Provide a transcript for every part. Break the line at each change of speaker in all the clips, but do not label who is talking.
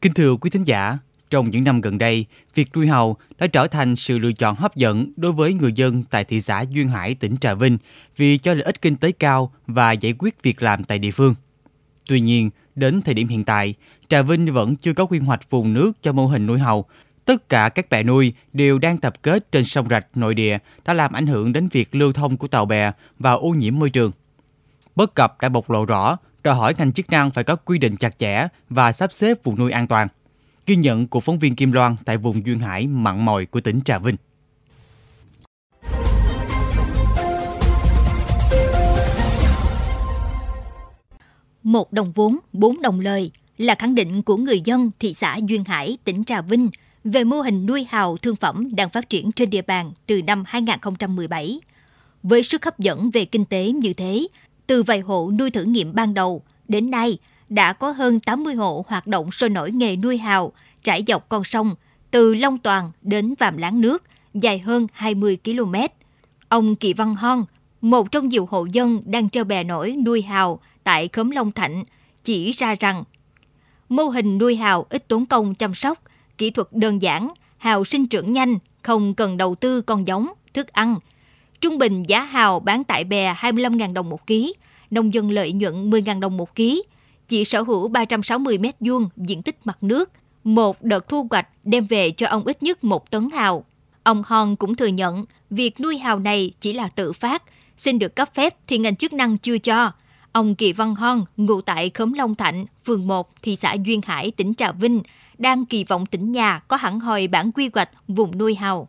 Kính thưa quý thính giả, trong những năm gần đây, việc nuôi hầu đã trở thành sự lựa chọn hấp dẫn đối với người dân tại thị xã Duyên Hải, tỉnh Trà Vinh vì cho lợi ích kinh tế cao và giải quyết việc làm tại địa phương. Tuy nhiên, đến thời điểm hiện tại, Trà Vinh vẫn chưa có quy hoạch vùng nước cho mô hình nuôi hầu. Tất cả các bè nuôi đều đang tập kết trên sông rạch nội địa đã làm ảnh hưởng đến việc lưu thông của tàu bè và ô nhiễm môi trường. Bất cập đã bộc lộ rõ, đòi hỏi ngành chức năng phải có quy định chặt chẽ và sắp xếp vùng nuôi an toàn. Ghi nhận của phóng viên Kim Loan tại vùng Duyên Hải mặn mòi của tỉnh Trà Vinh.
Một đồng vốn, bốn đồng lời là khẳng định của người dân thị xã Duyên Hải, tỉnh Trà Vinh về mô hình nuôi hào thương phẩm đang phát triển trên địa bàn từ năm 2017. Với sức hấp dẫn về kinh tế như thế, từ vài hộ nuôi thử nghiệm ban đầu, đến nay đã có hơn 80 hộ hoạt động sôi nổi nghề nuôi hào trải dọc con sông từ Long Toàn đến Vàm Láng Nước, dài hơn 20 km. Ông Kỳ Văn Hon, một trong nhiều hộ dân đang treo bè nổi nuôi hào tại khóm Long Thạnh, chỉ ra rằng mô hình nuôi hào ít tốn công chăm sóc, kỹ thuật đơn giản, hào sinh trưởng nhanh, không cần đầu tư con giống, thức ăn. Trung bình giá hào bán tại bè 25.000 đồng một ký, nông dân lợi nhuận 10.000 đồng một ký, chỉ sở hữu 360 mét vuông diện tích mặt nước. Một đợt thu hoạch đem về cho ông ít nhất một tấn hào. Ông Hon cũng thừa nhận việc nuôi hào này chỉ là tự phát, xin được cấp phép thì ngành chức năng chưa cho. Ông Kỳ Văn Hon, ngụ tại khóm Long Thạnh, phường 1, thị xã Duyên Hải, tỉnh Trà Vinh, đang kỳ vọng tỉnh nhà có hẳn hoi bản quy hoạch vùng nuôi hào.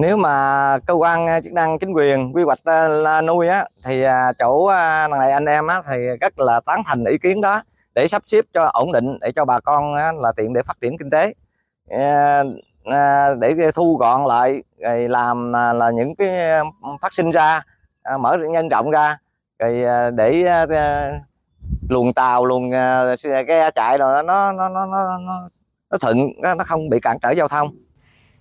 Nếu mà cơ quan à, chức năng chính quyền quy hoạch à, là nuôi á thì à, chỗ này anh em á thì rất là tán thành ý kiến đó để sắp xếp cho ổn định để cho bà con á, là tiện để phát triển kinh tế. Ờ, để thu gọn lại rồi làm là những cái phát sinh ra mở nhân rộng ra rồi để luồng tàu luồng ghe chạy rồi nó nó nó nó nó nó thuận nó không bị cản trở giao thông.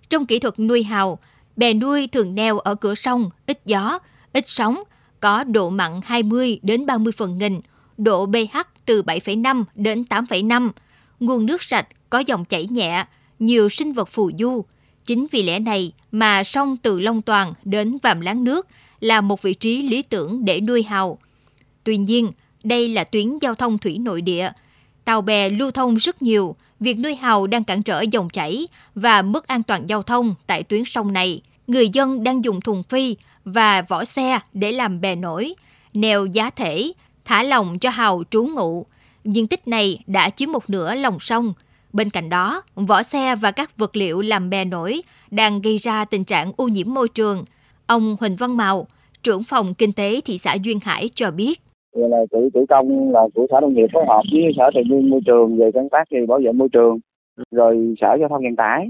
Trong kỹ thuật nuôi hào bè nuôi thường neo ở cửa sông ít gió ít sóng có độ mặn 20 đến 30 phần nghìn độ pH từ 7,5 đến 8,5 nguồn nước sạch có dòng chảy nhẹ nhiều sinh vật phù du chính vì lẽ này mà sông từ Long Toàn đến Vàm Láng Nước là một vị trí lý tưởng để nuôi hào. Tuy nhiên, đây là tuyến giao thông thủy nội địa. Tàu bè lưu thông rất nhiều, việc nuôi hào đang cản trở dòng chảy và mất an toàn giao thông tại tuyến sông này. Người dân đang dùng thùng phi và vỏ xe để làm bè nổi, neo giá thể, thả lồng cho hào trú ngụ. Diện tích này đã chiếm một nửa lòng sông. Bên cạnh đó, vỏ xe và các vật liệu làm bè nổi đang gây ra tình trạng ô nhiễm môi trường. Ông Huỳnh Văn Màu, trưởng phòng kinh tế thị xã Duyên Hải cho biết.
Là chủ chủ công là của sở nông nghiệp phối hợp với sở tài nguyên môi trường về công tác về bảo vệ môi trường, rồi sở giao thông vận tải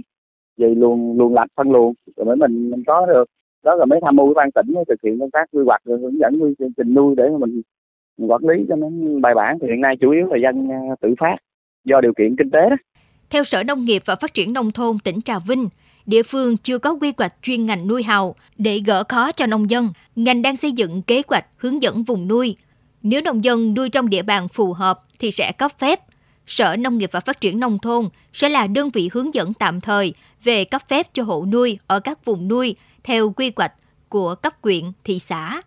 về luồng luồng lạch phân luồng rồi mới mình mình có được đó là mấy tham mưu ban tỉnh mới thực hiện công tác quy hoạch rồi hướng dẫn quy trình nuôi để mình, mình quản lý cho nó bài bản thì hiện nay chủ yếu là dân à, tự phát do điều kiện kinh tế đó.
Theo Sở Nông nghiệp và Phát triển Nông thôn tỉnh Trà Vinh, địa phương chưa có quy hoạch chuyên ngành nuôi hào để gỡ khó cho nông dân. Ngành đang xây dựng kế hoạch hướng dẫn vùng nuôi. Nếu nông dân nuôi trong địa bàn phù hợp thì sẽ cấp phép. Sở Nông nghiệp và Phát triển Nông thôn sẽ là đơn vị hướng dẫn tạm thời về cấp phép cho hộ nuôi ở các vùng nuôi theo quy hoạch của cấp quyện, thị xã.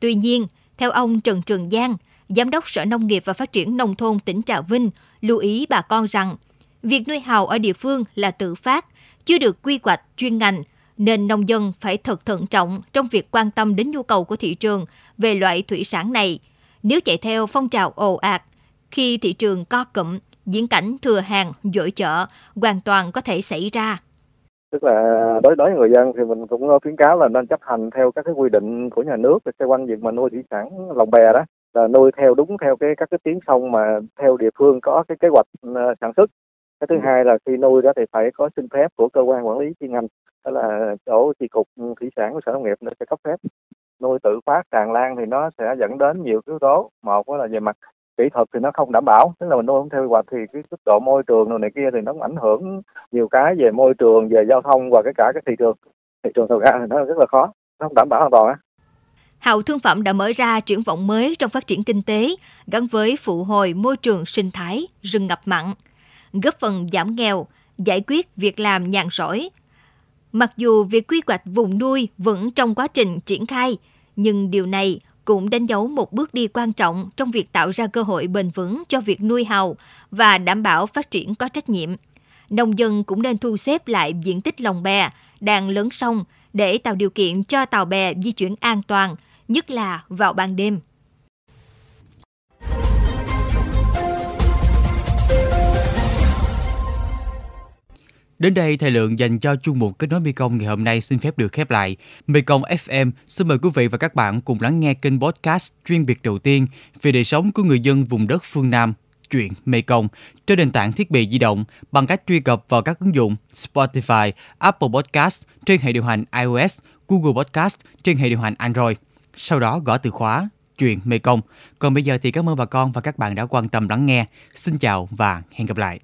Tuy nhiên, theo ông Trần Trường Giang, Giám đốc Sở Nông nghiệp và Phát triển Nông thôn tỉnh Trà Vinh, lưu ý bà con rằng việc nuôi hào ở địa phương là tự phát, chưa được quy hoạch chuyên ngành, nên nông dân phải thật thận trọng trong việc quan tâm đến nhu cầu của thị trường về loại thủy sản này. Nếu chạy theo phong trào ồ ạt, khi thị trường co cụm, diễn cảnh thừa hàng, dội chợ hoàn toàn có thể xảy ra.
Tức là đối đối với người dân thì mình cũng khuyến cáo là nên chấp hành theo các cái quy định của nhà nước về xoay quanh việc mà nuôi thủy sản lồng bè đó là nuôi theo đúng theo cái các cái tuyến sông mà theo địa phương có cái kế hoạch uh, sản xuất cái thứ ừ. hai là khi nuôi đó thì phải có xin phép của cơ quan quản lý chuyên ngành đó là chỗ chi cục thủy sản của sở nông nghiệp nó sẽ cấp phép nuôi tự phát tràn lan thì nó sẽ dẫn đến nhiều yếu tố một là về mặt kỹ thuật thì nó không đảm bảo tức là mình nuôi không theo quy hoạch thì cái mức độ môi trường rồi này kia thì nó cũng ảnh hưởng nhiều cái về môi trường về giao thông và cái cả cái thị trường thị trường đầu ra thì nó rất là khó nó không đảm bảo an toàn á
Hậu Thương Phẩm đã mở ra triển vọng mới trong phát triển kinh tế gắn với phụ hồi môi trường sinh thái, rừng ngập mặn. góp phần giảm nghèo, giải quyết việc làm nhàn rỗi. Mặc dù việc quy hoạch vùng nuôi vẫn trong quá trình triển khai, nhưng điều này cũng đánh dấu một bước đi quan trọng trong việc tạo ra cơ hội bền vững cho việc nuôi hàu và đảm bảo phát triển có trách nhiệm. Nông dân cũng nên thu xếp lại diện tích lồng bè, đang lớn sông để tạo điều kiện cho tàu bè di chuyển an toàn, nhất là vào ban đêm.
Đến đây, thời lượng dành cho chuyên mục Kết nối Mekong ngày hôm nay xin phép được khép lại. Mekong FM xin mời quý vị và các bạn cùng lắng nghe kênh podcast chuyên biệt đầu tiên về đời sống của người dân vùng đất phương Nam, chuyện Mekong, trên nền tảng thiết bị di động bằng cách truy cập vào các ứng dụng Spotify, Apple Podcast trên hệ điều hành iOS, Google Podcast trên hệ điều hành Android. Sau đó gõ từ khóa chuyện Mekong. Còn bây giờ thì cảm ơn bà con và các bạn đã quan tâm lắng nghe. Xin chào và hẹn gặp lại.